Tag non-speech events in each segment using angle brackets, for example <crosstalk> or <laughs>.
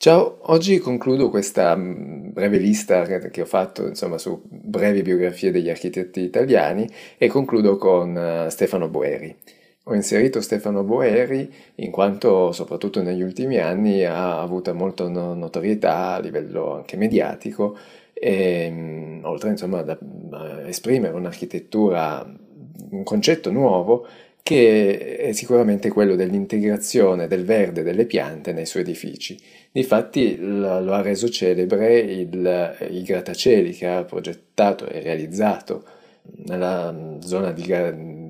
Ciao, oggi concludo questa mm, breve lista che ho fatto insomma, su brevi biografie degli architetti italiani e concludo con uh, Stefano Boeri. Ho inserito Stefano Boeri in quanto soprattutto negli ultimi anni ha avuto molta notorietà a livello anche mediatico e mm, oltre insomma ad esprimere un'architettura, un concetto nuovo che è sicuramente quello dell'integrazione del verde delle piante nei suoi edifici. Difatti lo ha reso celebre il, i grattacieli che ha progettato e realizzato nella zona di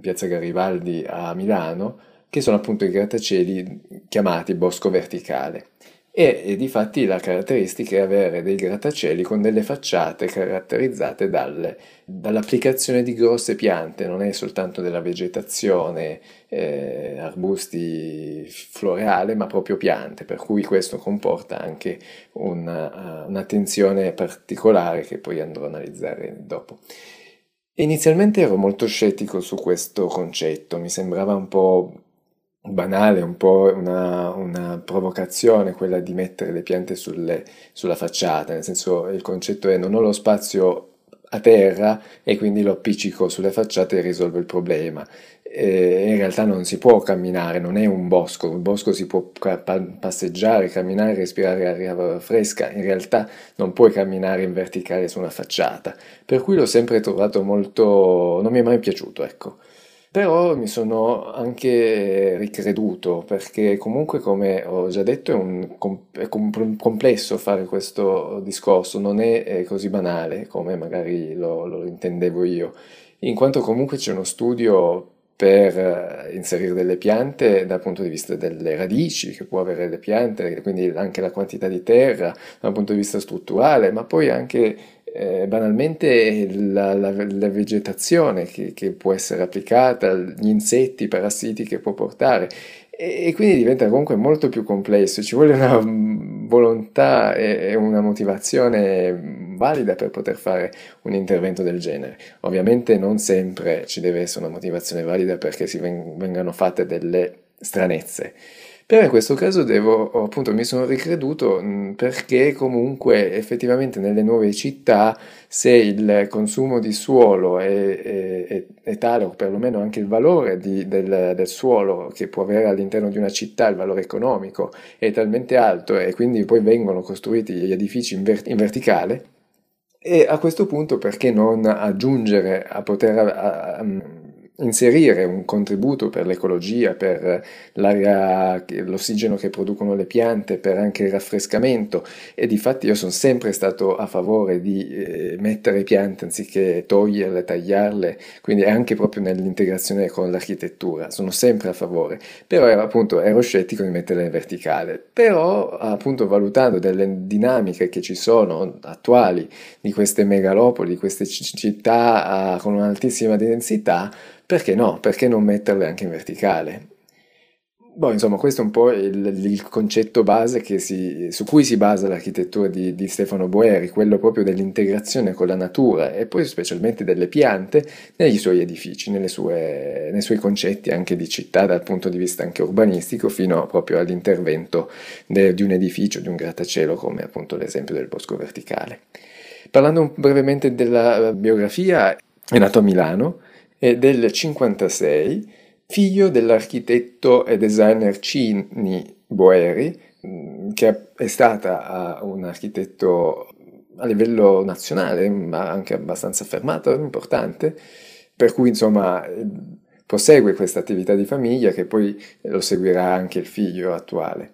Piazza Garibaldi a Milano, che sono appunto i grattacieli chiamati bosco verticale e, e difatti la caratteristica è avere dei grattacieli con delle facciate caratterizzate dalle, dall'applicazione di grosse piante, non è soltanto della vegetazione, eh, arbusti floreale, ma proprio piante, per cui questo comporta anche una, un'attenzione particolare che poi andrò a analizzare dopo. Inizialmente ero molto scettico su questo concetto, mi sembrava un po' banale, un po' una, una, provocazione quella di mettere le piante sulle, sulla facciata, nel senso il concetto è non ho lo spazio a terra e quindi lo appiccico sulle facciate e risolvo il problema. In realtà non si può camminare, non è un bosco, un bosco si può passeggiare, camminare, respirare aria fresca, in realtà non puoi camminare in verticale su una facciata, per cui l'ho sempre trovato molto, non mi è mai piaciuto, ecco. Però mi sono anche ricreduto perché comunque come ho già detto è, un, è complesso fare questo discorso, non è così banale come magari lo, lo intendevo io, in quanto comunque c'è uno studio per eh, inserire delle piante dal punto di vista delle radici che può avere le piante, quindi anche la quantità di terra dal punto di vista strutturale, ma poi anche eh, banalmente la, la, la vegetazione che, che, può essere applicata, gli insetti, i parassiti che può portare e, e, quindi diventa comunque molto più complesso, ci vuole una volontà e, e una motivazione valida per poter fare un intervento del genere. Ovviamente non sempre ci deve essere una motivazione valida perché si vengano fatte delle stranezze. Però in questo caso devo, appunto, mi sono ricreduto perché comunque effettivamente nelle nuove città se il consumo di suolo è, è, è tale, o perlomeno anche il valore di, del, del, suolo che può avere all'interno di una città, il valore economico, è talmente alto e quindi poi vengono costruiti gli edifici in, ver- in verticale, e a questo punto perché non aggiungere a poter... A, a, inserire un contributo per l'ecologia, per l'aria, l'ossigeno che producono le piante, per anche il raffrescamento. E di fatti io sono sempre stato a favore di eh, mettere piante anziché toglierle, tagliarle, quindi anche proprio nell'integrazione con l'architettura, sono sempre a favore, però ero, appunto ero scettico di metterle in verticale, però appunto valutando delle dinamiche che ci sono attuali di queste megalopoli, di queste città uh, con un'altissima densità, perché no? Perché non metterle anche in verticale? Boh, insomma, questo è un po' il, il concetto base si, su cui si basa l'architettura di, di, Stefano Boeri, quello proprio dell'integrazione con la natura e poi specialmente delle piante negli suoi edifici, sue, nei suoi concetti anche di città dal punto di vista anche urbanistico, fino proprio all'intervento de, di un edificio, di un grattacielo, come appunto l'esempio del bosco verticale. Parlando brevemente della biografia, è nato a Milano, del 56, figlio dell'architetto e designer Cini Boeri, mm, che è stata un architetto a livello nazionale, ma anche abbastanza affermato, importante, per cui insomma prosegue questa attività di famiglia che poi lo seguirà anche il figlio attuale.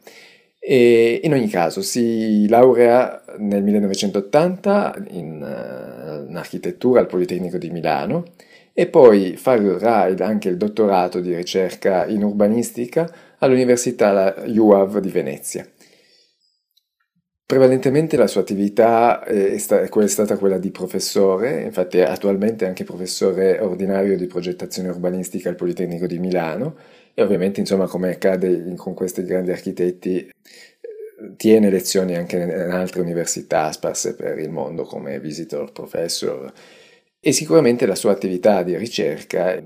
E in ogni caso si laurea nel 1980 in, in architettura al Politecnico di Milano e poi farà anche il dottorato di ricerca in urbanistica all'Università UAV di Venezia. Prevalentemente la sua attività è, stata quella di professore, infatti è attualmente anche professore ordinario di progettazione urbanistica al Politecnico di Milano e ovviamente insomma come accade con questi grandi architetti tiene lezioni anche in altre università sparse per il mondo come visitor professor e sicuramente la sua attività di ricerca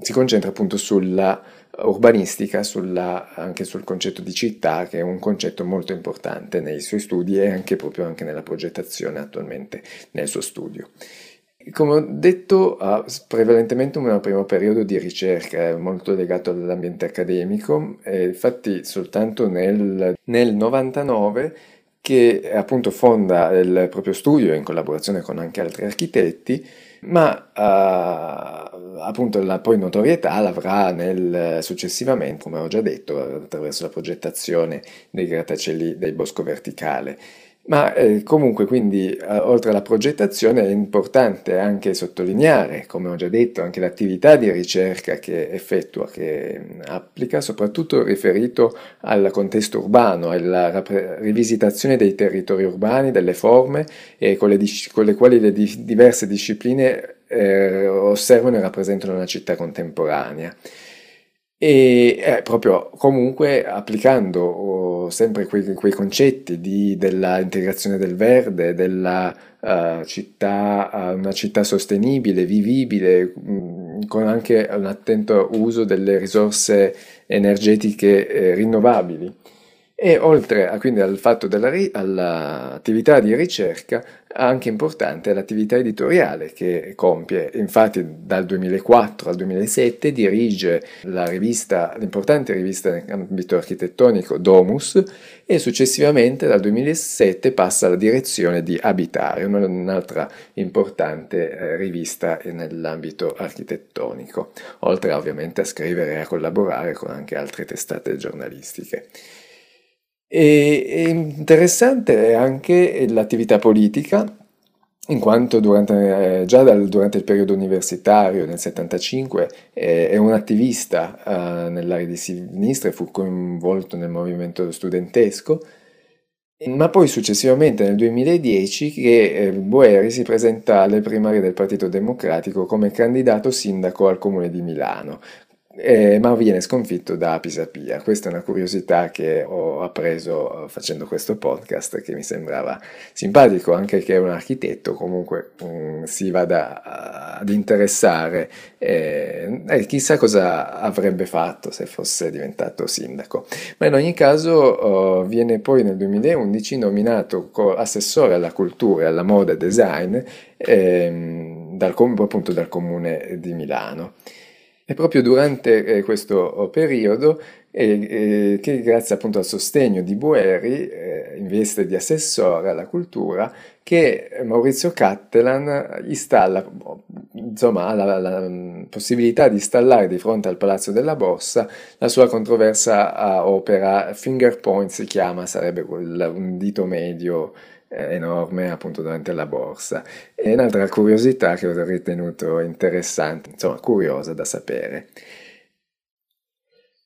si concentra appunto sulla urbanistica, sulla, anche sul concetto di città, che è un concetto molto importante nei suoi studi e anche proprio anche nella progettazione attualmente nel suo studio. Come ho detto, ha prevalentemente un primo periodo di ricerca, molto legato all'ambiente accademico, infatti soltanto nel, nel 99 che appunto fonda il proprio studio in collaborazione con anche altri architetti, ma uh, appunto la poi notorietà l'avrà nel, successivamente, come ho già detto, attraverso la progettazione dei grattacieli del bosco verticale. Ma eh, comunque, quindi, eh, oltre alla progettazione, è importante anche sottolineare, come ho già detto, anche l'attività di ricerca che effettua, che applica, soprattutto riferito al contesto urbano, alla rivisitazione dei territori urbani, delle forme e con le, con le quali le di diverse discipline eh, osservano e rappresentano una città contemporanea e eh, proprio comunque applicando oh, sempre quei, quei concetti di, della integrazione del verde, della uh, città, uh, una città sostenibile, vivibile, mh, mm, con anche un attento uso delle risorse energetiche eh, rinnovabili. E oltre a, quindi al fatto dell'attività di ricerca, anche importante è l'attività editoriale che compie. Infatti dal 2004 al 2007 dirige la rivista, l'importante rivista nell'ambito architettonico Domus e successivamente dal 2007 passa alla direzione di Abitare, un'altra importante eh, rivista nell'ambito architettonico, oltre ovviamente a scrivere e a collaborare con anche altre testate giornalistiche. E, interessante è anche l'attività politica, in quanto durante, eh, già dal, durante il periodo universitario, nel 75, eh, è un attivista eh, nell'area di sinistra e fu coinvolto nel movimento studentesco, ma poi successivamente nel 2010 che eh, Boeri si presenta alle primarie del Partito Democratico come candidato sindaco al comune di Milano, eh, ma viene sconfitto da Pisapia. Questa è una curiosità che ho appreso facendo questo podcast che mi sembrava simpatico, anche che un architetto comunque um, si vada ad interessare eh, e chissà cosa avrebbe fatto se fosse diventato sindaco. Ma in ogni caso oh, viene poi nel 2011 nominato assessore alla cultura, alla moda e design eh, dal, appunto dal comune di Milano. E proprio durante eh, questo periodo, eh, eh, che grazie appunto al sostegno di Boeri, eh, in veste di assessore alla cultura, che Maurizio Cattelan installa, insomma, ha la, la, possibilità di installare di fronte al Palazzo della Borsa la sua controversa opera Fingerpoint si chiama, sarebbe un dito medio enorme appunto davanti alla borsa. E un'altra curiosità che ho ritenuto interessante, insomma curiosa da sapere.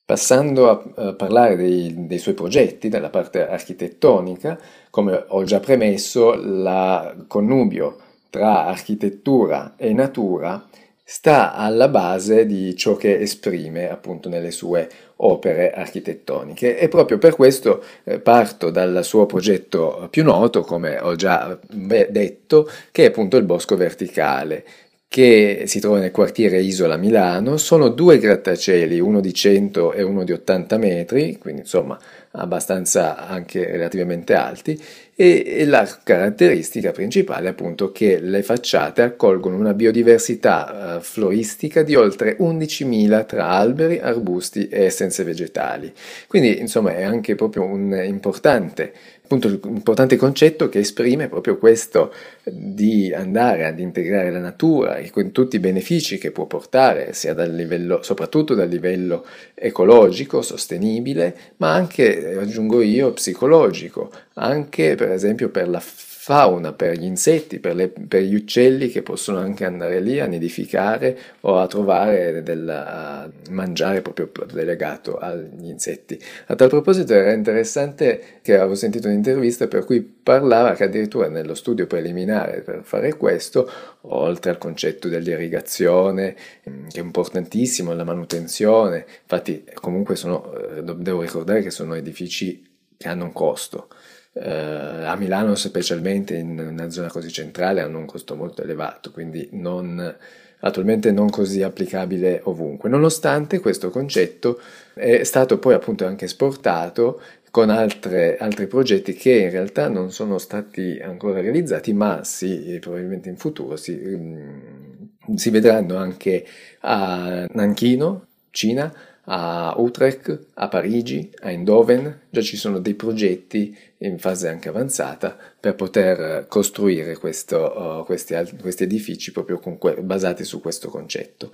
Passando a, parlare dei, dei, suoi progetti, della parte architettonica, come ho già premesso, il connubio tra architettura e natura sta alla base di ciò che esprime appunto nelle sue opere architettoniche e proprio per questo eh, parto dal suo progetto più noto, come ho già detto, che è appunto il Bosco Verticale, che si trova nel quartiere Isola Milano. Sono due grattacieli, uno di 100 e uno di 80 metri, quindi insomma abbastanza anche relativamente alti, e la caratteristica principale è appunto che le facciate accolgono una biodiversità uh, floristica di oltre 11.000 tra alberi, arbusti e essenze vegetali. Quindi insomma è anche proprio un importante appunto importante concetto che esprime proprio questo di andare ad integrare la natura e con tutti i benefici che può portare, sia dal livello, soprattutto dal livello ecologico, sostenibile, ma anche, aggiungo io, psicologico, anche per esempio per la fauna, per gli insetti, per, le, per, gli uccelli che possono anche andare lì a nidificare o a trovare del, a mangiare proprio legato agli insetti. A tal proposito era interessante che avevo sentito un'intervista per cui parlava che addirittura nello studio preliminare per fare questo, oltre al concetto dell'irrigazione, mm, che è importantissimo, la manutenzione, infatti comunque sono, eh, devo ricordare che sono edifici che hanno un costo eh, a Milano specialmente in una zona così centrale hanno un costo molto elevato, quindi non attualmente non così applicabile ovunque. Nonostante questo concetto è stato poi appunto anche esportato con altre, altri progetti che in realtà non sono stati ancora realizzati, ma sì, probabilmente in futuro si, mm, si vedranno anche a Nanchino, Cina, a Utrecht, a Parigi, a Eindhoven, già ci sono dei progetti in fase anche avanzata per poter costruire questo, uh, questi, questi, edifici proprio que- basati su questo concetto.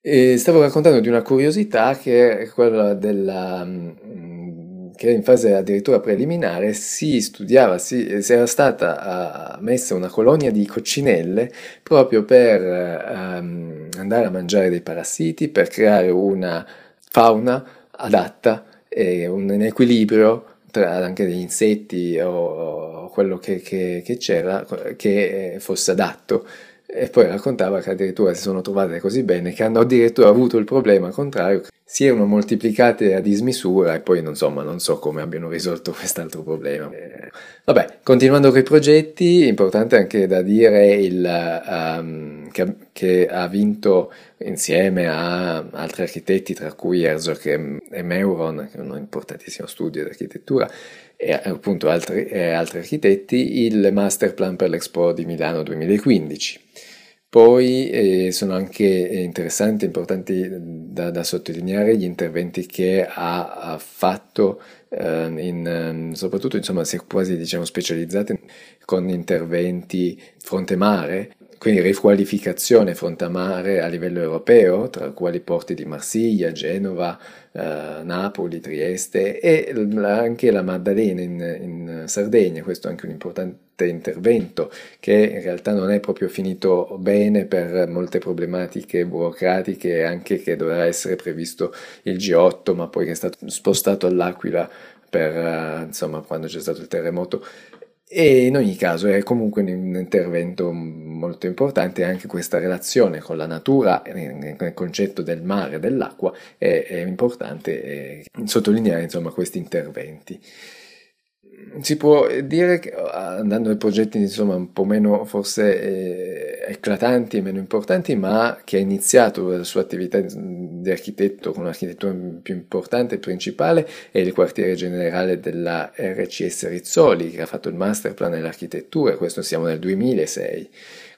E stavo raccontando di una curiosità che è quella della, um, che in fase addirittura preliminare si studiava, si, si era stata uh, messa una colonia di coccinelle proprio per um, andare a mangiare dei parassiti, per creare una fauna adatta e un equilibrio tra anche degli insetti o, o quello che, che, che, c'era che fosse adatto. E poi raccontava che addirittura si sono trovate così bene che hanno addirittura avuto il problema contrario si erano moltiplicate a dismisura e poi insomma non so come abbiano risolto <laughs> quest'altro problema. Eh, vabbè, continuando con i progetti, importante anche da dire il, um, che, che, ha vinto insieme a altri architetti, tra cui Herzog e, Meuron, che è un importantissimo studio di architettura, e appunto altri, e altri architetti, il Master Plan per l'Expo di Milano 2015. Poi eh, sono anche interessanti e importanti da, da, sottolineare gli interventi che ha, ha fatto, eh, in, ehm, soprattutto insomma si è quasi diciamo, specializzati con interventi fronte mare, quindi riqualificazione fronte a livello europeo, tra i porti di Marsiglia, Genova, eh, Napoli, Trieste e anche la Maddalena in, in, Sardegna, questo è anche un importante intervento che in realtà non è proprio finito bene per molte problematiche burocratiche anche che dovrà essere previsto il G8 ma poi che è stato spostato all'Aquila per uh, insomma quando c'è stato il terremoto e in ogni caso è comunque un intervento molto importante anche questa relazione con la natura, nel concetto del mare e dell'acqua, è, è importante eh, sottolineare insomma questi interventi si può dire che andando ai progetti insomma un po' meno forse eh, eclatanti e meno importanti, ma che ha iniziato la sua attività di architetto con un'architettura più importante e principale è il quartiere generale della RCS Rizzoli che ha fatto il master plan nell'architettura, questo siamo nel 2006.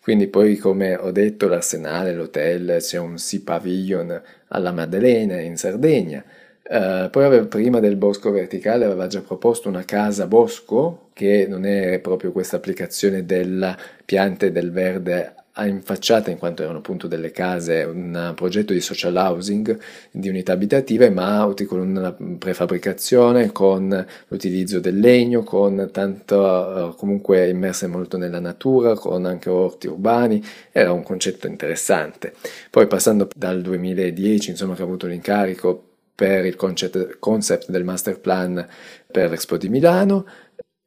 Quindi poi come ho detto l'arsenale, l'hotel, c'è un Sea Pavilion alla Maddalena in Sardegna Uh, poi aveva, prima del bosco verticale aveva già proposto una casa bosco, che non è proprio questa applicazione della pianta e del verde in facciata, in quanto erano appunto delle case, un progetto di social housing, di unità abitative, ma con una prefabbricazione, con l'utilizzo del legno, con tanto comunque immerse molto nella natura, con anche orti urbani, era un concetto interessante. Poi passando dal 2010, insomma, che ha avuto l'incarico per il concept, concept del master plan per l'Expo di Milano.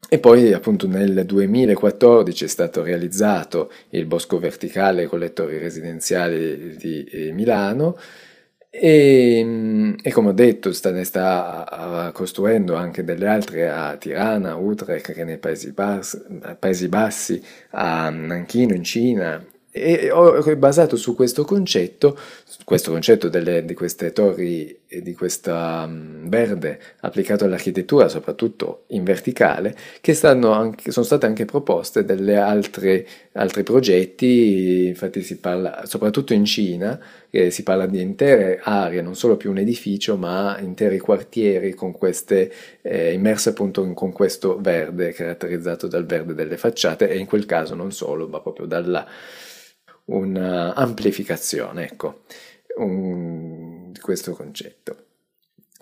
E poi appunto nel 2014 è stato realizzato il bosco verticale collettori residenziali di eh, Milano. E, e, come ho detto ne sta costruendo anche delle altre a Tirana, Utrecht nei Paesi Bassi, Paesi Bassi a Nanchino in Cina e ho basato su questo concetto, questo concetto delle, di queste torri e di questa um, verde applicato all'architettura, soprattutto in verticale, che anche, sono state anche proposte delle altre altri progetti, infatti si parla, soprattutto in Cina, eh, si parla di intere aree, non solo più un edificio, ma interi quartieri con queste, eh, immerse appunto in, con questo verde, caratterizzato dal verde delle facciate e in quel caso non solo, ma proprio dalla un'amplificazione ecco, un, di questo concetto.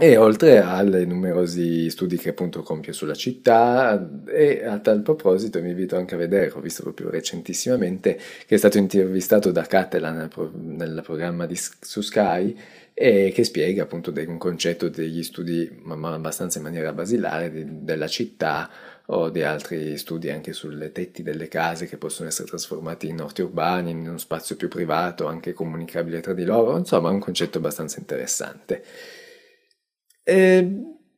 E oltre ai numerosi studi che appunto compie sulla città, e a tal proposito mi invito anche a vedere, ho visto proprio recentissimamente, che è stato intervistato da Cattelan nel, pro, nel programma di, su Sky, e che spiega appunto un concetto degli studi, ma abbastanza in maniera basilare, di, della città o di altri studi anche sulle tetti delle case che possono essere trasformati in orti urbani, in uno spazio più privato, anche comunicabile tra di loro, insomma un concetto abbastanza interessante. E,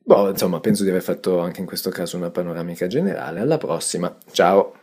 boh, insomma, penso di aver fatto anche in questo caso una panoramica generale. Alla prossima, ciao!